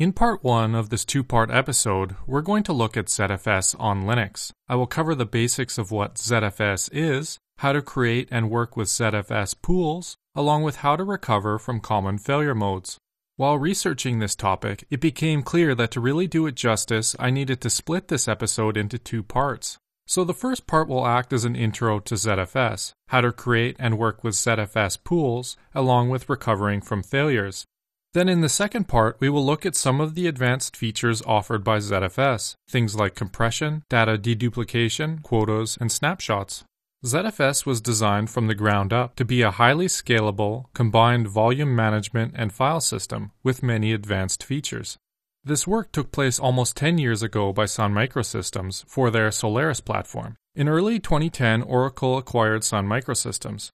In part one of this two part episode, we're going to look at ZFS on Linux. I will cover the basics of what ZFS is, how to create and work with ZFS pools, along with how to recover from common failure modes. While researching this topic, it became clear that to really do it justice, I needed to split this episode into two parts. So the first part will act as an intro to ZFS, how to create and work with ZFS pools, along with recovering from failures. Then in the second part, we will look at some of the advanced features offered by ZFS, things like compression, data deduplication, quotas, and snapshots. ZFS was designed from the ground up to be a highly scalable, combined volume management and file system with many advanced features. This work took place almost 10 years ago by Sun Microsystems for their Solaris platform. In early 2010, Oracle acquired Sun Microsystems.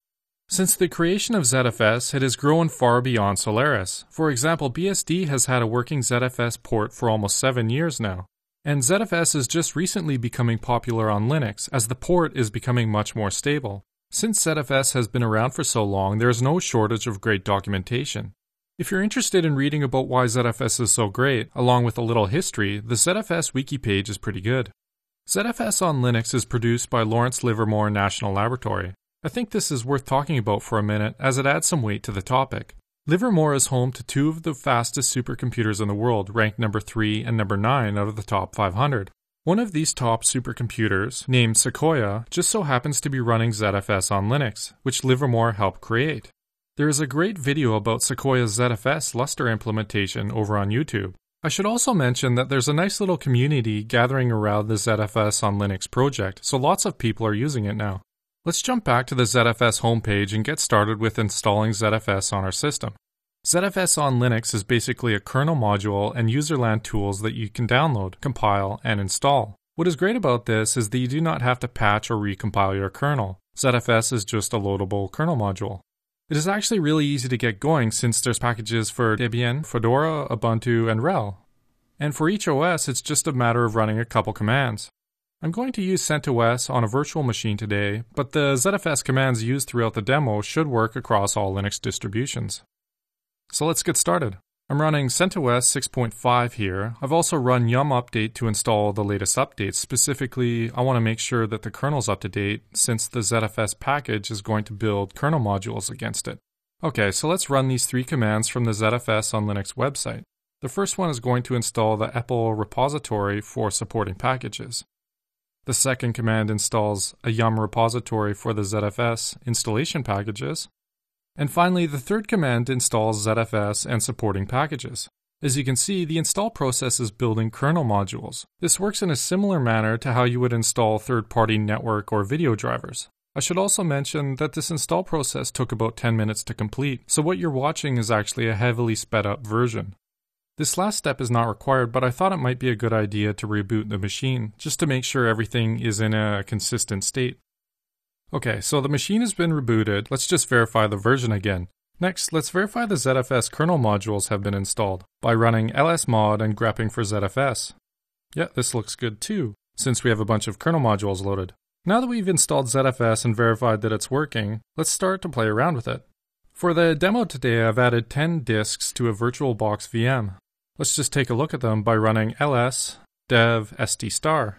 Since the creation of ZFS, it has grown far beyond Solaris. For example, BSD has had a working ZFS port for almost seven years now. And ZFS is just recently becoming popular on Linux as the port is becoming much more stable. Since ZFS has been around for so long, there is no shortage of great documentation. If you're interested in reading about why ZFS is so great, along with a little history, the ZFS wiki page is pretty good. ZFS on Linux is produced by Lawrence Livermore National Laboratory. I think this is worth talking about for a minute as it adds some weight to the topic. Livermore is home to two of the fastest supercomputers in the world, ranked number 3 and number 9 out of the top 500. One of these top supercomputers, named Sequoia, just so happens to be running ZFS on Linux, which Livermore helped create. There is a great video about Sequoia's ZFS Lustre implementation over on YouTube. I should also mention that there's a nice little community gathering around the ZFS on Linux project, so lots of people are using it now. Let's jump back to the ZFS homepage and get started with installing ZFS on our system. ZFS on Linux is basically a kernel module and userland tools that you can download, compile, and install. What is great about this is that you do not have to patch or recompile your kernel. ZFS is just a loadable kernel module. It is actually really easy to get going since there's packages for Debian, Fedora, Ubuntu, and RHEL. And for each OS, it's just a matter of running a couple commands. I'm going to use CentOS on a virtual machine today, but the ZFS commands used throughout the demo should work across all Linux distributions. So let's get started. I'm running CentOS 6.5 here. I've also run yum update to install the latest updates. Specifically, I want to make sure that the kernel's up to date since the ZFS package is going to build kernel modules against it. Okay, so let's run these three commands from the ZFS on Linux website. The first one is going to install the EPEL repository for supporting packages. The second command installs a yum repository for the ZFS installation packages. And finally, the third command installs ZFS and supporting packages. As you can see, the install process is building kernel modules. This works in a similar manner to how you would install third party network or video drivers. I should also mention that this install process took about 10 minutes to complete, so what you're watching is actually a heavily sped up version. This last step is not required, but I thought it might be a good idea to reboot the machine, just to make sure everything is in a consistent state. Okay, so the machine has been rebooted, let's just verify the version again. Next, let's verify the ZFS kernel modules have been installed by running lsmod and grepping for ZFS. Yeah, this looks good too, since we have a bunch of kernel modules loaded. Now that we've installed ZFS and verified that it's working, let's start to play around with it. For the demo today, I've added 10 disks to a VirtualBox VM. Let's just take a look at them by running ls dev sd star.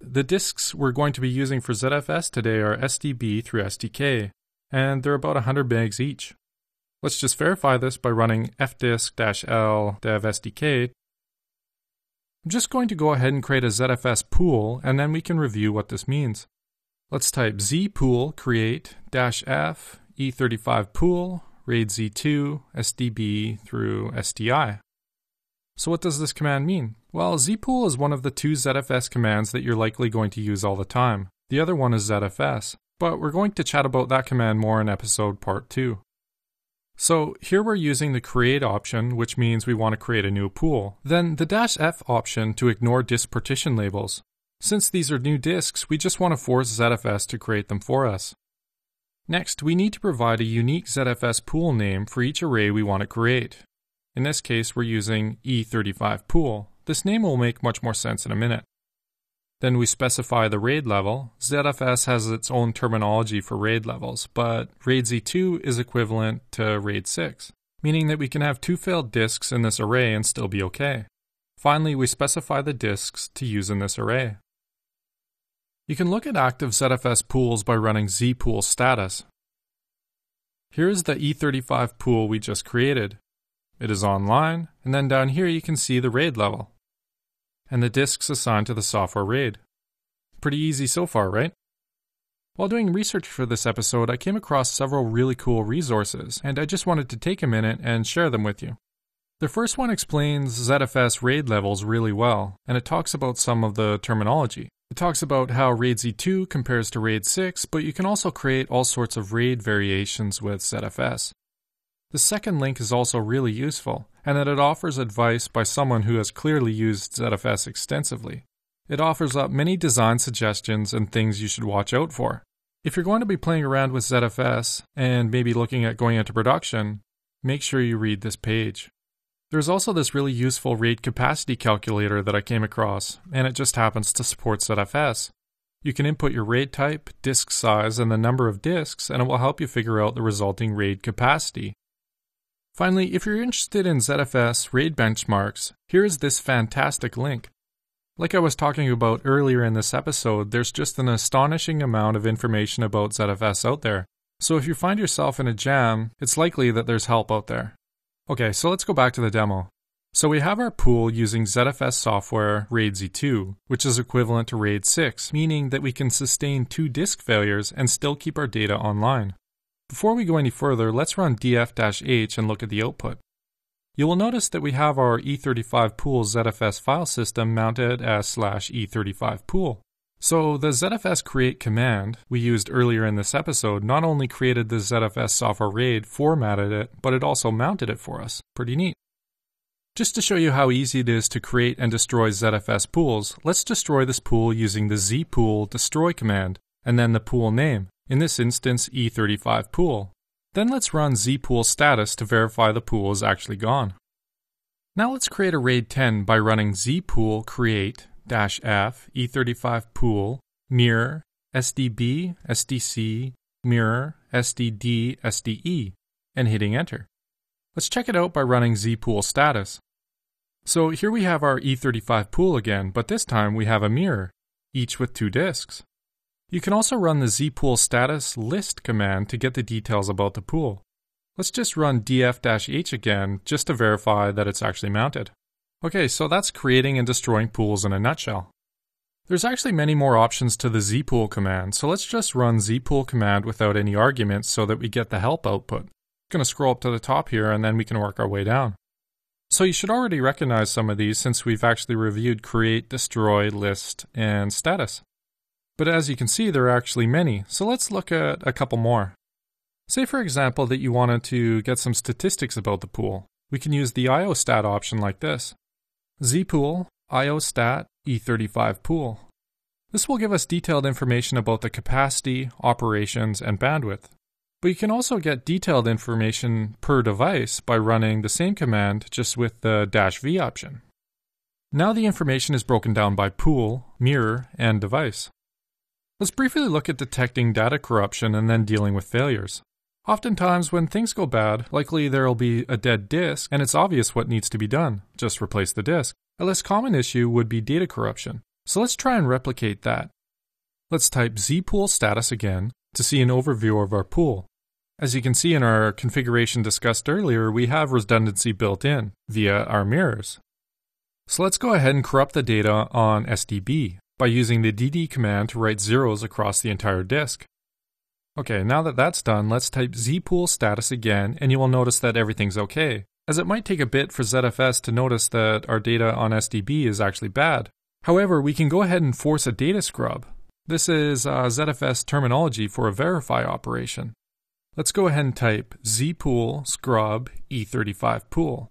The disks we're going to be using for ZFS today are SDB through SDK, and they're about 100 megs each. Let's just verify this by running fdisk-l dev SDK. I'm just going to go ahead and create a ZFS pool, and then we can review what this means. Let's type zpool create -f e35 pool raid z2 sdb through sdi. So what does this command mean? Well, zpool is one of the two ZFS commands that you're likely going to use all the time. The other one is ZFS, but we're going to chat about that command more in episode part 2. So here we're using the create option, which means we want to create a new pool. Then the dash F option to ignore disk partition labels. Since these are new disks, we just want to force ZFS to create them for us. Next, we need to provide a unique ZFS pool name for each array we want to create. In this case, we're using E35 pool. This name will make much more sense in a minute. Then we specify the RAID level. ZFS has its own terminology for RAID levels, but RAID Z2 is equivalent to RAID 6. meaning that we can have two failed disks in this array and still be okay. Finally, we specify the disks to use in this array. You can look at active ZFS pools by running zpool status. Here is the E35 pool we just created. It is online, and then down here you can see the RAID level and the disks assigned to the software RAID. Pretty easy so far, right? While doing research for this episode, I came across several really cool resources, and I just wanted to take a minute and share them with you. The first one explains ZFS RAID levels really well, and it talks about some of the terminology. It talks about how RAID Z2 compares to RAID 6, but you can also create all sorts of RAID variations with ZFS. The second link is also really useful, and that it offers advice by someone who has clearly used ZFS extensively. It offers up many design suggestions and things you should watch out for. If you're going to be playing around with ZFS and maybe looking at going into production, make sure you read this page. There's also this really useful RAID capacity calculator that I came across, and it just happens to support ZFS. You can input your RAID type, disk size, and the number of disks, and it will help you figure out the resulting RAID capacity. Finally, if you're interested in ZFS RAID benchmarks, here is this fantastic link. Like I was talking about earlier in this episode, there's just an astonishing amount of information about ZFS out there. So if you find yourself in a jam, it's likely that there's help out there. Okay, so let's go back to the demo. So we have our pool using ZFS software RAID Z2, which is equivalent to RAID 6, meaning that we can sustain two disk failures and still keep our data online. Before we go any further, let's run df-h and look at the output. You will notice that we have our E35 pool ZFS file system mounted as slash E35 pool. So the ZFS create command we used earlier in this episode not only created the ZFS software RAID, formatted it, but it also mounted it for us. Pretty neat. Just to show you how easy it is to create and destroy ZFS pools, let's destroy this pool using the zpool destroy command, and then the pool name in this instance E35 pool. Then let's run zpool status to verify the pool is actually gone. Now let's create a RAID 10 by running zpool create -f E35 pool mirror SDB SDC mirror SDD SDE and hitting enter. Let's check it out by running zpool status. So here we have our E35 pool again, but this time we have a mirror, each with two disks. You can also run the zpool status list command to get the details about the pool. Let's just run df-h again just to verify that it's actually mounted. Okay, so that's creating and destroying pools in a nutshell. There's actually many more options to the zpool command, so let's just run zpool command without any arguments so that we get the help output. I'm going to scroll up to the top here and then we can work our way down. So you should already recognize some of these since we've actually reviewed create, destroy, list, and status. But as you can see, there are actually many, so let's look at a couple more. Say, for example, that you wanted to get some statistics about the pool. We can use the IOStat option like this zpool IOStat E35 pool. This will give us detailed information about the capacity, operations, and bandwidth. But you can also get detailed information per device by running the same command just with the dash V option. Now the information is broken down by pool, mirror, and device. Let's briefly look at detecting data corruption and then dealing with failures. Oftentimes, when things go bad, likely there'll be a dead disk, and it's obvious what needs to be done just replace the disk. A less common issue would be data corruption. So let's try and replicate that. Let's type zpool status again to see an overview of our pool. As you can see in our configuration discussed earlier, we have redundancy built in via our mirrors. So let's go ahead and corrupt the data on SDB by using the dd command to write zeros across the entire disk. Okay, now that that's done, let's type zpool status again and you will notice that everything's okay, as it might take a bit for ZFS to notice that our data on SDB is actually bad. However, we can go ahead and force a data scrub. This is uh, ZFS terminology for a verify operation. Let's go ahead and type zpool scrub e35 pool,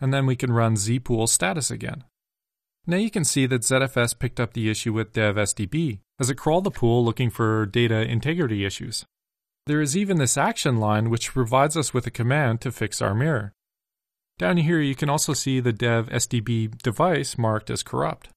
and then we can run zpool status again. Now you can see that ZFS picked up the issue with dev-sdb, as it crawled the pool looking for data integrity issues. There is even this action line which provides us with a command to fix our mirror. Down here you can also see the dev-sdb device marked as corrupt.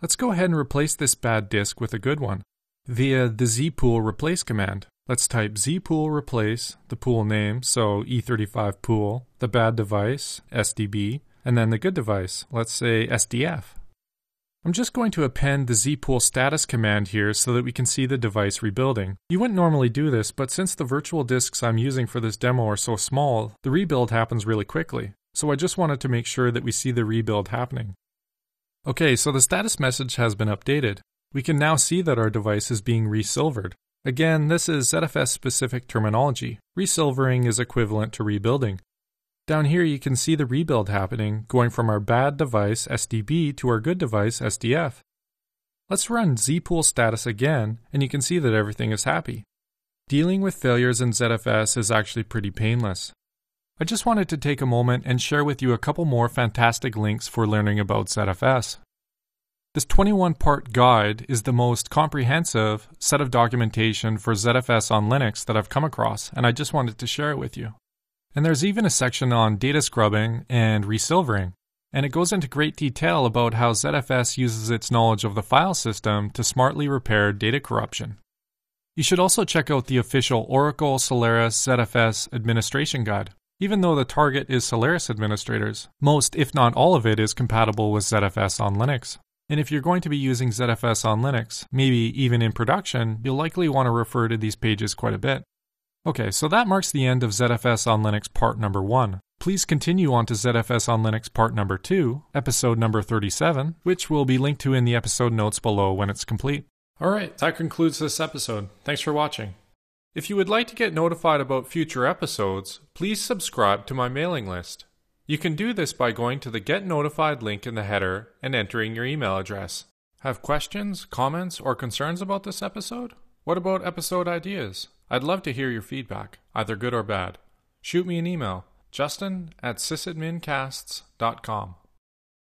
Let's go ahead and replace this bad disk with a good one, via the zpool replace command. Let's type zpool replace the pool name, so E35 pool, the bad device, SDB, and then the good device, let's say SDF. I'm just going to append the zpool status command here so that we can see the device rebuilding. You wouldn't normally do this, but since the virtual disks I'm using for this demo are so small, the rebuild happens really quickly. So I just wanted to make sure that we see the rebuild happening. Okay, so the status message has been updated. We can now see that our device is being resilvered. Again, this is ZFS specific terminology. Resilvering is equivalent to rebuilding. Down here, you can see the rebuild happening, going from our bad device SDB to our good device SDF. Let's run zpool status again, and you can see that everything is happy. Dealing with failures in ZFS is actually pretty painless. I just wanted to take a moment and share with you a couple more fantastic links for learning about ZFS. This 21 part guide is the most comprehensive set of documentation for ZFS on Linux that I've come across, and I just wanted to share it with you. And there's even a section on data scrubbing and resilvering, and it goes into great detail about how ZFS uses its knowledge of the file system to smartly repair data corruption. You should also check out the official Oracle Solaris ZFS administration guide. Even though the target is Solaris administrators, most, if not all of it, is compatible with ZFS on Linux. And if you're going to be using ZFS on Linux, maybe even in production, you'll likely want to refer to these pages quite a bit. Okay, so that marks the end of ZFS on Linux part number 1. Please continue on to ZFS on Linux part number 2, episode number 37, which will be linked to in the episode notes below when it's complete. Alright, that concludes this episode. Thanks for watching. If you would like to get notified about future episodes, please subscribe to my mailing list. You can do this by going to the Get Notified link in the header and entering your email address. Have questions, comments, or concerns about this episode? What about episode ideas? I'd love to hear your feedback, either good or bad. Shoot me an email, justin at sysadmincasts.com.